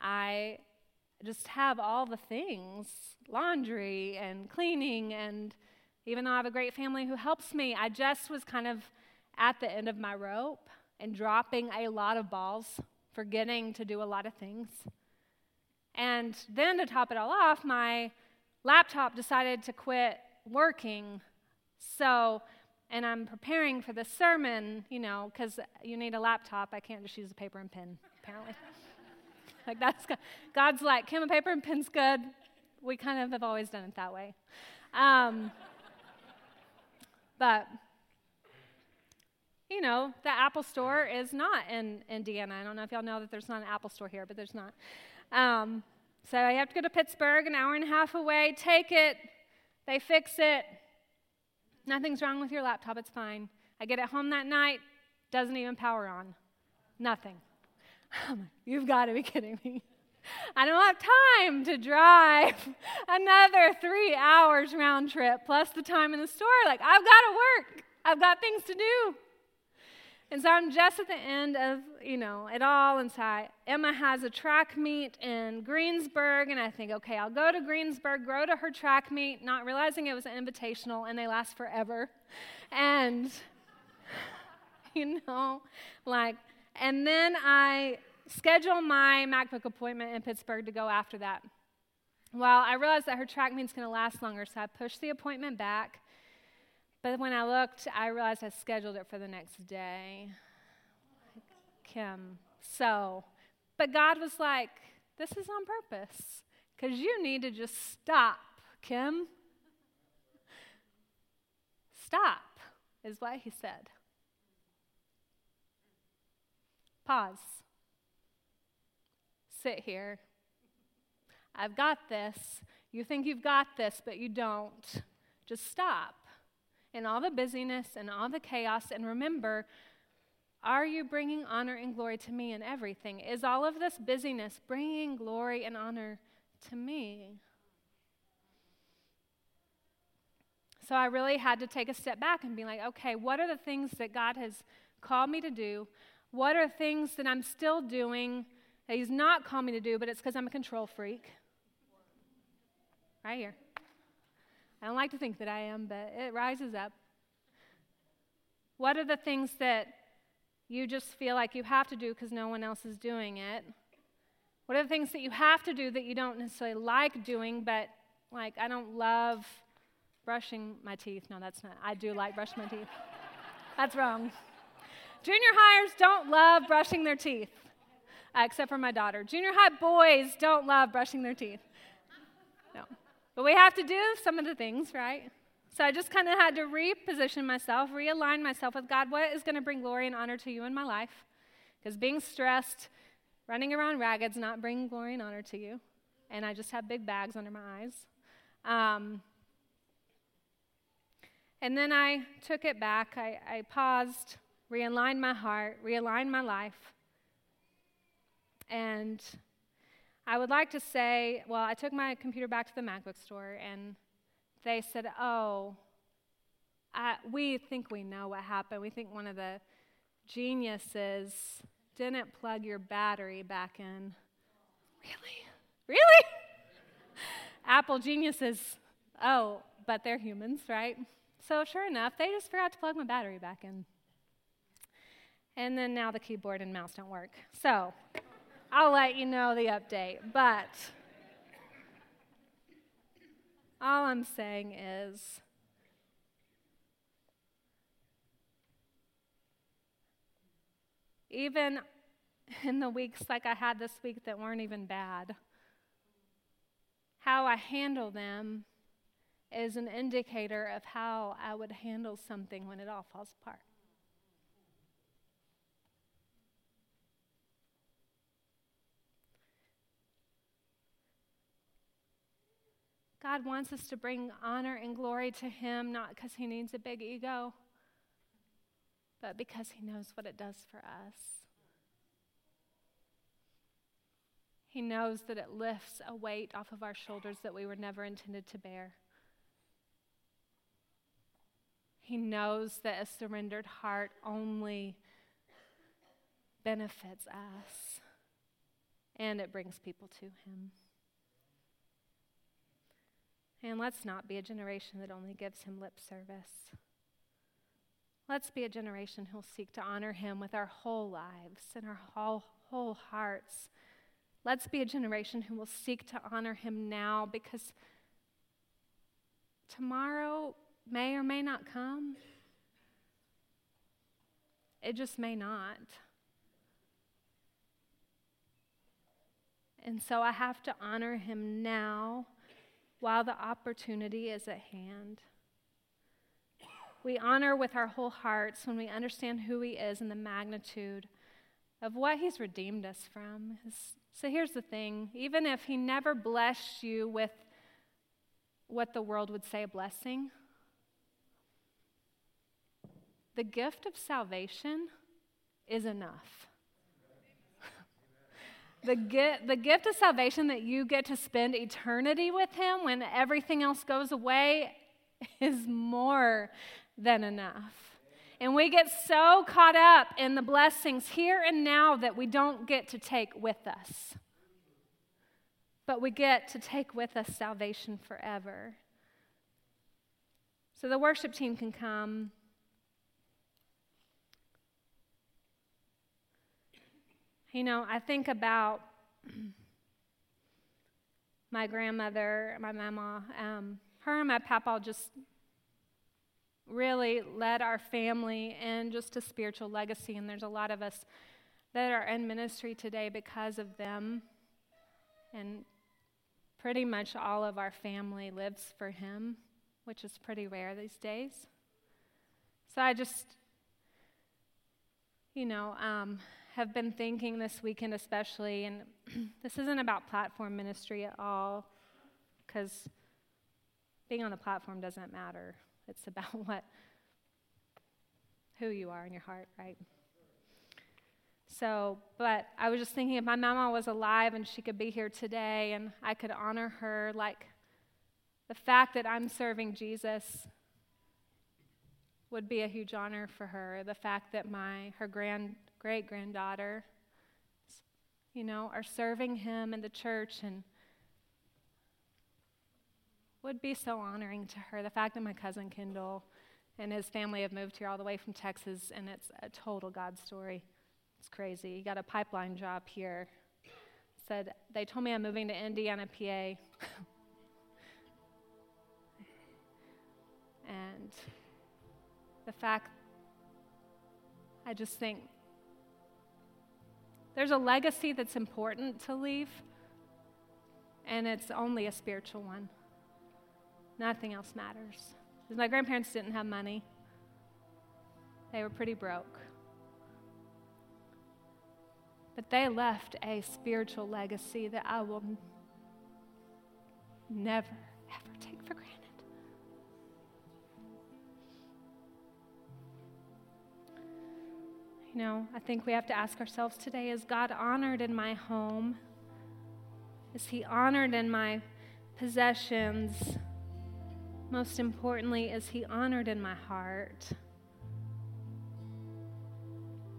I just have all the things laundry and cleaning. And even though I have a great family who helps me, I just was kind of at the end of my rope and dropping a lot of balls, forgetting to do a lot of things. And then to top it all off, my laptop decided to quit working. So, and I'm preparing for the sermon, you know, because you need a laptop. I can't just use a paper and pen, apparently. like that's God's like, Kim, a paper and pen's good. We kind of have always done it that way. Um, but you know, the Apple Store is not in Indiana. I don't know if y'all know that there's not an Apple Store here, but there's not. Um, so I have to go to Pittsburgh, an hour and a half away, take it, they fix it. Nothing's wrong with your laptop, it's fine. I get it home that night, doesn't even power on. Nothing. You've got to be kidding me. I don't have time to drive another three hours round trip plus the time in the store. Like, I've got to work, I've got things to do. And so I'm just at the end of, you know, it all. And so I, Emma has a track meet in Greensburg, and I think, okay, I'll go to Greensburg, go to her track meet, not realizing it was an invitational, and they last forever. And, you know, like, and then I schedule my MacBook appointment in Pittsburgh to go after that. Well, I realized that her track meet's going to last longer, so I pushed the appointment back. But when I looked, I realized I scheduled it for the next day. Kim. So, but God was like, this is on purpose because you need to just stop, Kim. Stop, is what he said. Pause. Sit here. I've got this. You think you've got this, but you don't. Just stop in all the busyness and all the chaos. And remember, are you bringing honor and glory to me in everything? Is all of this busyness bringing glory and honor to me? So I really had to take a step back and be like, okay, what are the things that God has called me to do? What are things that I'm still doing that He's not called me to do, but it's because I'm a control freak? Right here. I don't like to think that I am, but it rises up. What are the things that you just feel like you have to do because no one else is doing it? What are the things that you have to do that you don't necessarily like doing, but like, I don't love brushing my teeth? No, that's not. I do like brushing my teeth. That's wrong. Junior hires don't love brushing their teeth, uh, except for my daughter. Junior high boys don't love brushing their teeth. But we have to do some of the things, right? So I just kind of had to reposition myself, realign myself with God. What is going to bring glory and honor to you in my life? Because being stressed, running around ragged ragged's not bringing glory and honor to you. And I just have big bags under my eyes. Um, and then I took it back. I, I paused, realigned my heart, realigned my life. And I would like to say, well, I took my computer back to the MacBook store and they said, oh, I, we think we know what happened. We think one of the geniuses didn't plug your battery back in. Really? Really? Apple geniuses. Oh, but they're humans, right? So, sure enough, they just forgot to plug my battery back in. And then now the keyboard and mouse don't work. So, I'll let you know the update. But all I'm saying is even in the weeks like I had this week that weren't even bad, how I handle them is an indicator of how I would handle something when it all falls apart. God wants us to bring honor and glory to Him, not because He needs a big ego, but because He knows what it does for us. He knows that it lifts a weight off of our shoulders that we were never intended to bear. He knows that a surrendered heart only benefits us and it brings people to Him. And let's not be a generation that only gives Him lip service. Let's be a generation who'll seek to honor Him with our whole lives and our whole, whole hearts. Let's be a generation who will seek to honor Him now because tomorrow may or may not come. It just may not. And so I have to honor him now while the opportunity is at hand. We honor with our whole hearts when we understand who he is and the magnitude of what he's redeemed us from. So here's the thing even if he never blessed you with what the world would say a blessing, the gift of salvation is enough. The, gift, the gift of salvation that you get to spend eternity with Him when everything else goes away is more than enough. And we get so caught up in the blessings here and now that we don't get to take with us. But we get to take with us salvation forever. So the worship team can come. You know, I think about my grandmother, my mama. Um, her and my papa just really led our family in just a spiritual legacy, and there's a lot of us that are in ministry today because of them. And pretty much all of our family lives for him, which is pretty rare these days. So I just, you know, um, have been thinking this weekend, especially, and this isn't about platform ministry at all, because being on the platform doesn't matter. It's about what, who you are in your heart, right? So, but I was just thinking if my mama was alive and she could be here today and I could honor her, like the fact that I'm serving Jesus would be a huge honor for her. The fact that my her grand great granddaughter, you know, are serving him in the church and would be so honoring to her. The fact that my cousin Kendall and his family have moved here all the way from Texas, and it's a total God story. It's crazy. He got a pipeline job here. Said, they told me I'm moving to Indiana, PA. and the fact, I just think there's a legacy that's important to leave, and it's only a spiritual one. Nothing else matters. Because my grandparents didn't have money, they were pretty broke. But they left a spiritual legacy that I will never, I think we have to ask ourselves today is God honored in my home? Is He honored in my possessions? Most importantly, is He honored in my heart?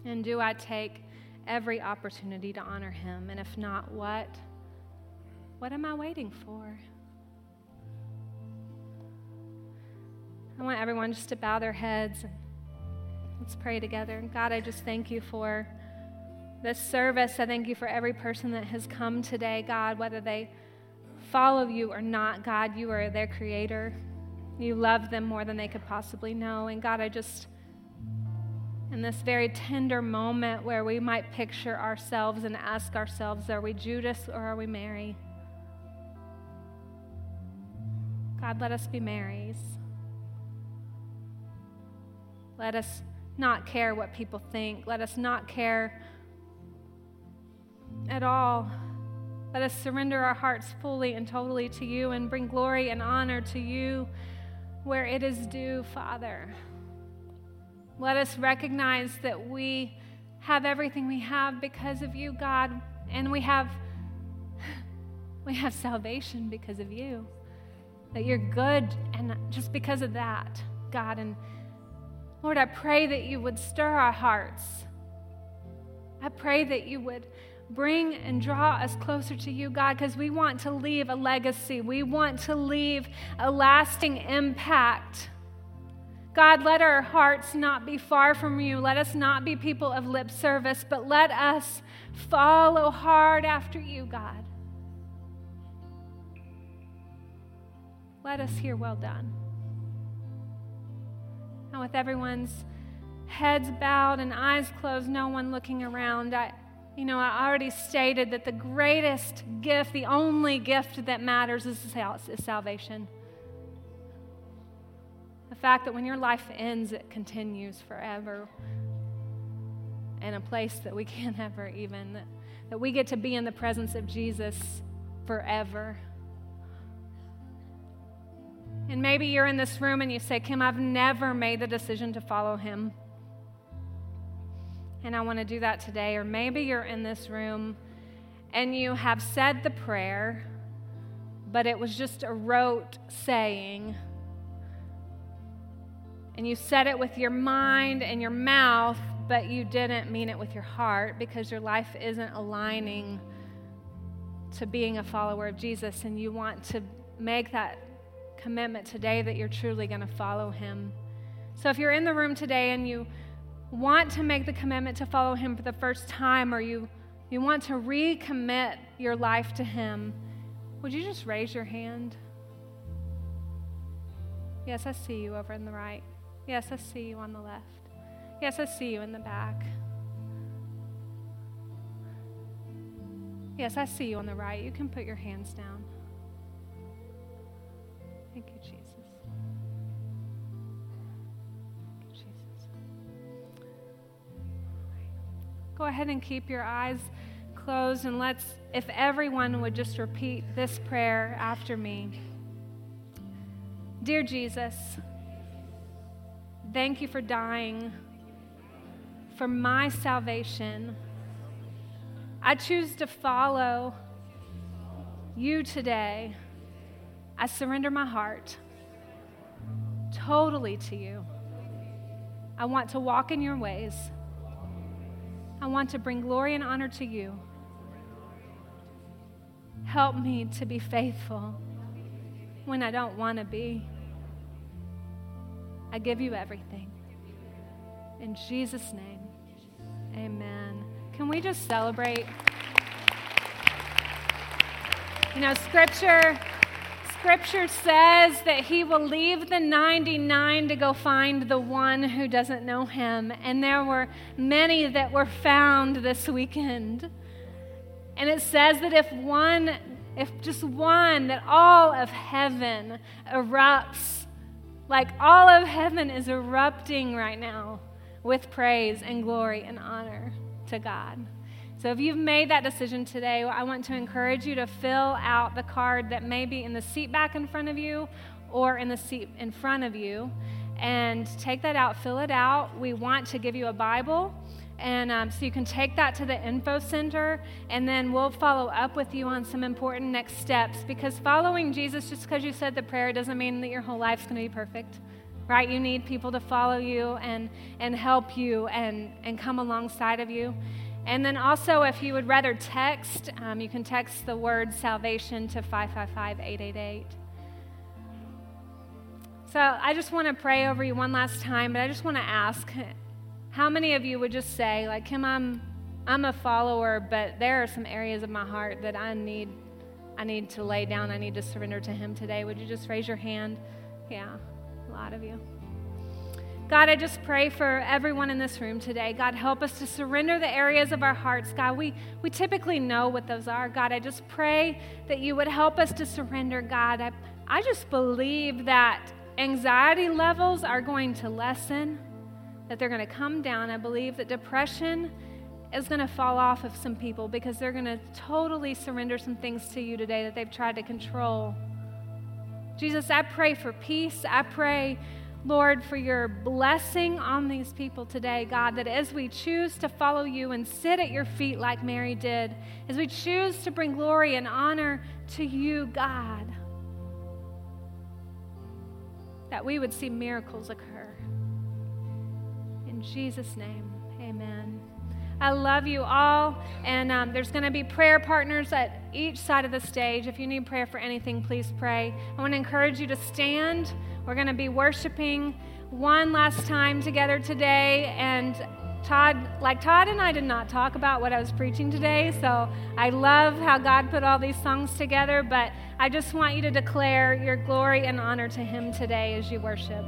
And do I take every opportunity to honor Him? And if not, what? What am I waiting for? I want everyone just to bow their heads Let's pray together. God, I just thank you for this service. I thank you for every person that has come today, God, whether they follow you or not. God, you are their creator. You love them more than they could possibly know. And God, I just, in this very tender moment where we might picture ourselves and ask ourselves, are we Judas or are we Mary? God, let us be Marys. Let us not care what people think. Let us not care at all. Let us surrender our hearts fully and totally to you and bring glory and honor to you where it is due, Father. Let us recognize that we have everything we have because of you, God, and we have we have salvation because of you. That you're good and just because of that, God, and Lord, I pray that you would stir our hearts. I pray that you would bring and draw us closer to you, God, because we want to leave a legacy. We want to leave a lasting impact. God, let our hearts not be far from you. Let us not be people of lip service, but let us follow hard after you, God. Let us hear well done. And with everyone's heads bowed and eyes closed, no one looking around, I, you know, I already stated that the greatest gift, the only gift that matters, is, is salvation. The fact that when your life ends, it continues forever in a place that we can't ever even, that, that we get to be in the presence of Jesus forever. And maybe you're in this room and you say, Kim, I've never made the decision to follow him and I want to do that today. Or maybe you're in this room and you have said the prayer, but it was just a rote saying. And you said it with your mind and your mouth, but you didn't mean it with your heart because your life isn't aligning to being a follower of Jesus. And you want to make that commitment today that you're truly going to follow him. So if you're in the room today and you want to make the commitment to follow Him for the first time or you, you want to recommit your life to Him, would you just raise your hand? Yes, I see you over in the right. Yes, I see you on the left. Yes, I see you in the back. Yes, I see you on the right. You can put your hands down. Thank you, Jesus. go ahead and keep your eyes closed and let's, if everyone would just repeat this prayer after me. Dear Jesus, thank you for dying for my salvation. I choose to follow you today. I surrender my heart totally to you. I want to walk in your ways. I want to bring glory and honor to you. Help me to be faithful when I don't want to be. I give you everything. In Jesus' name, amen. Can we just celebrate? You know, scripture Scripture says that he will leave the 99 to go find the one who doesn't know him. And there were many that were found this weekend. And it says that if one, if just one, that all of heaven erupts, like all of heaven is erupting right now with praise and glory and honor to God. So if you've made that decision today, I want to encourage you to fill out the card that may be in the seat back in front of you or in the seat in front of you. And take that out, fill it out. We want to give you a Bible. And um, so you can take that to the info center, and then we'll follow up with you on some important next steps. Because following Jesus, just because you said the prayer, doesn't mean that your whole life's going to be perfect, right? You need people to follow you and, and help you and, and come alongside of you. And then also, if you would rather text, um, you can text the word salvation to 555 888. So I just want to pray over you one last time, but I just want to ask how many of you would just say, like, Kim, I'm, I'm a follower, but there are some areas of my heart that I need, I need to lay down, I need to surrender to Him today. Would you just raise your hand? Yeah, a lot of you. God, I just pray for everyone in this room today. God, help us to surrender the areas of our hearts. God, we, we typically know what those are. God, I just pray that you would help us to surrender. God, I, I just believe that anxiety levels are going to lessen, that they're going to come down. I believe that depression is going to fall off of some people because they're going to totally surrender some things to you today that they've tried to control. Jesus, I pray for peace. I pray Lord, for your blessing on these people today, God, that as we choose to follow you and sit at your feet like Mary did, as we choose to bring glory and honor to you, God, that we would see miracles occur. In Jesus' name, amen. I love you all. And um, there's going to be prayer partners at each side of the stage. If you need prayer for anything, please pray. I want to encourage you to stand. We're going to be worshiping one last time together today. And Todd, like Todd and I did not talk about what I was preaching today, so I love how God put all these songs together, but I just want you to declare your glory and honor to Him today as you worship.